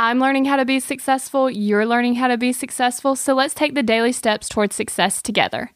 I'm learning how to be successful, you're learning how to be successful, so let's take the daily steps towards success together.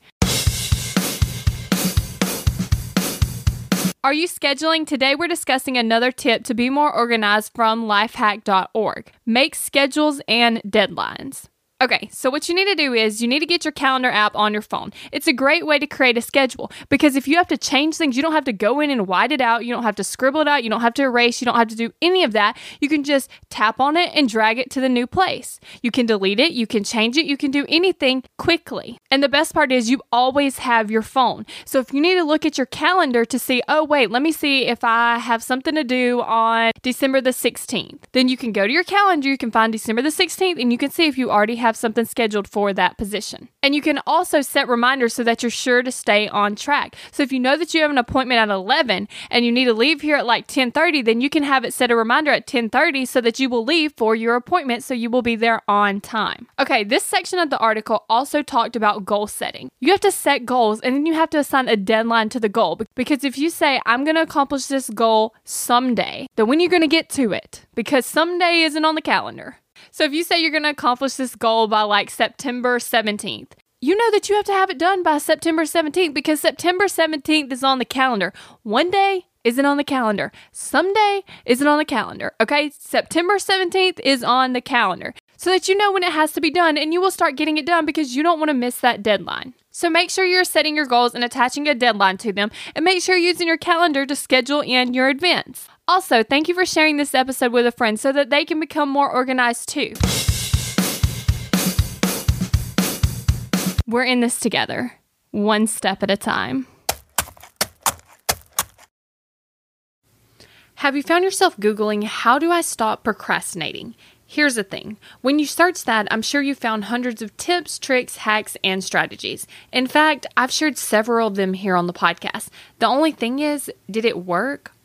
Are you scheduling? Today we're discussing another tip to be more organized from lifehack.org. Make schedules and deadlines. Okay, so what you need to do is you need to get your calendar app on your phone. It's a great way to create a schedule because if you have to change things, you don't have to go in and white it out. You don't have to scribble it out. You don't have to erase. You don't have to do any of that. You can just tap on it and drag it to the new place. You can delete it. You can change it. You can do anything quickly. And the best part is you always have your phone. So if you need to look at your calendar to see, oh, wait, let me see if I have something to do on December the 16th, then you can go to your calendar. You can find December the 16th and you can see if you already have have something scheduled for that position. And you can also set reminders so that you're sure to stay on track. So if you know that you have an appointment at 11 and you need to leave here at like 10:30, then you can have it set a reminder at 10:30 so that you will leave for your appointment so you will be there on time. Okay, this section of the article also talked about goal setting. You have to set goals and then you have to assign a deadline to the goal because if you say I'm going to accomplish this goal someday, then when are you're going to get to it because someday isn't on the calendar. So if you say you're going to accomplish this goal by like September 17th, you know that you have to have it done by September 17th because September 17th is on the calendar. One day isn't on the calendar. Someday isn't on the calendar. Okay? September 17th is on the calendar so that you know when it has to be done and you will start getting it done because you don't want to miss that deadline. So make sure you're setting your goals and attaching a deadline to them and make sure you're using your calendar to schedule in your events. Also, thank you for sharing this episode with a friend so that they can become more organized too. We're in this together, one step at a time. Have you found yourself Googling, How do I stop procrastinating? Here's the thing when you search that, I'm sure you found hundreds of tips, tricks, hacks, and strategies. In fact, I've shared several of them here on the podcast. The only thing is, did it work?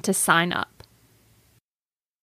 to sign up.